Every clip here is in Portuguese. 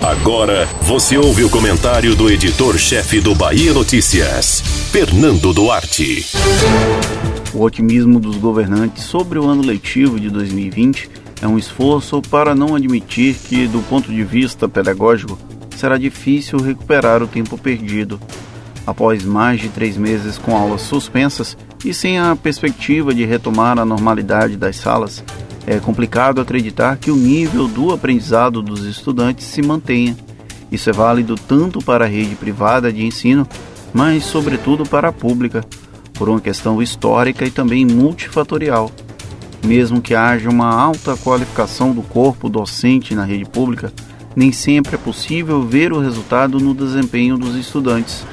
Agora você ouve o comentário do editor-chefe do Bahia Notícias, Fernando Duarte. O otimismo dos governantes sobre o ano letivo de 2020 é um esforço para não admitir que, do ponto de vista pedagógico, será difícil recuperar o tempo perdido. Após mais de três meses com aulas suspensas e sem a perspectiva de retomar a normalidade das salas, é complicado acreditar que o nível do aprendizado dos estudantes se mantenha. Isso é válido tanto para a rede privada de ensino, mas sobretudo para a pública, por uma questão histórica e também multifatorial. Mesmo que haja uma alta qualificação do corpo docente na rede pública, nem sempre é possível ver o resultado no desempenho dos estudantes.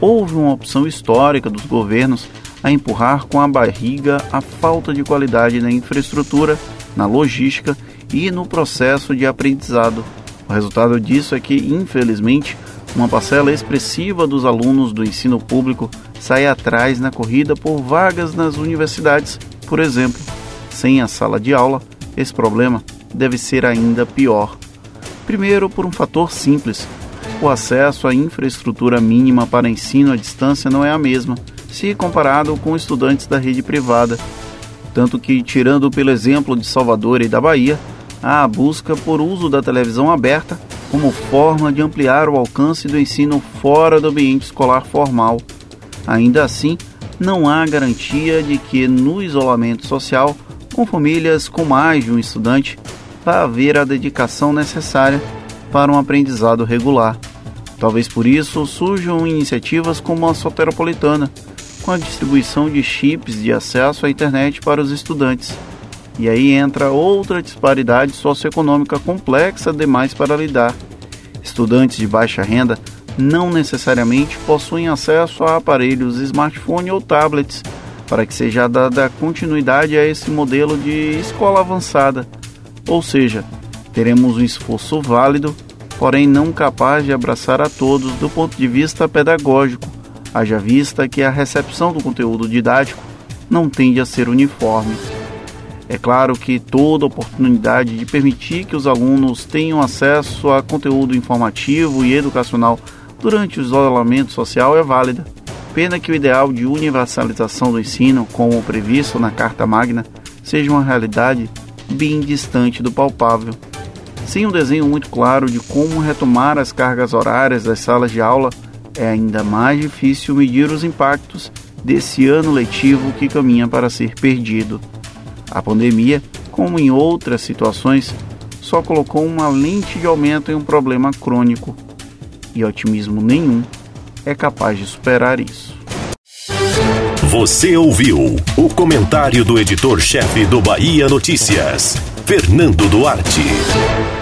Houve uma opção histórica dos governos a empurrar com a barriga a falta de qualidade na infraestrutura, na logística e no processo de aprendizado. O resultado disso é que, infelizmente, uma parcela expressiva dos alunos do ensino público sai atrás na corrida por vagas nas universidades, por exemplo. Sem a sala de aula, esse problema deve ser ainda pior. Primeiro, por um fator simples: o acesso à infraestrutura mínima para ensino à distância não é a mesma se comparado com estudantes da rede privada. Tanto que, tirando pelo exemplo de Salvador e da Bahia, há a busca por uso da televisão aberta como forma de ampliar o alcance do ensino fora do ambiente escolar formal. Ainda assim, não há garantia de que no isolamento social, com famílias com mais de um estudante, vá haver a dedicação necessária para um aprendizado regular. Talvez por isso surjam iniciativas como a Soteropolitana, com a distribuição de chips de acesso à internet para os estudantes. E aí entra outra disparidade socioeconômica complexa demais para lidar. Estudantes de baixa renda não necessariamente possuem acesso a aparelhos smartphone ou tablets, para que seja dada continuidade a esse modelo de escola avançada. Ou seja, teremos um esforço válido, porém não capaz de abraçar a todos do ponto de vista pedagógico, haja vista que a recepção do conteúdo didático não tende a ser uniforme. É claro que toda oportunidade de permitir que os alunos tenham acesso a conteúdo informativo e educacional durante o isolamento social é válida. Pena que o ideal de universalização do ensino, como previsto na Carta Magna, seja uma realidade bem distante do palpável. Sem um desenho muito claro de como retomar as cargas horárias das salas de aula, é ainda mais difícil medir os impactos desse ano letivo que caminha para ser perdido. A pandemia, como em outras situações, só colocou uma lente de aumento em um problema crônico, e otimismo nenhum é capaz de superar isso. Você ouviu o comentário do editor-chefe do Bahia Notícias, Fernando Duarte.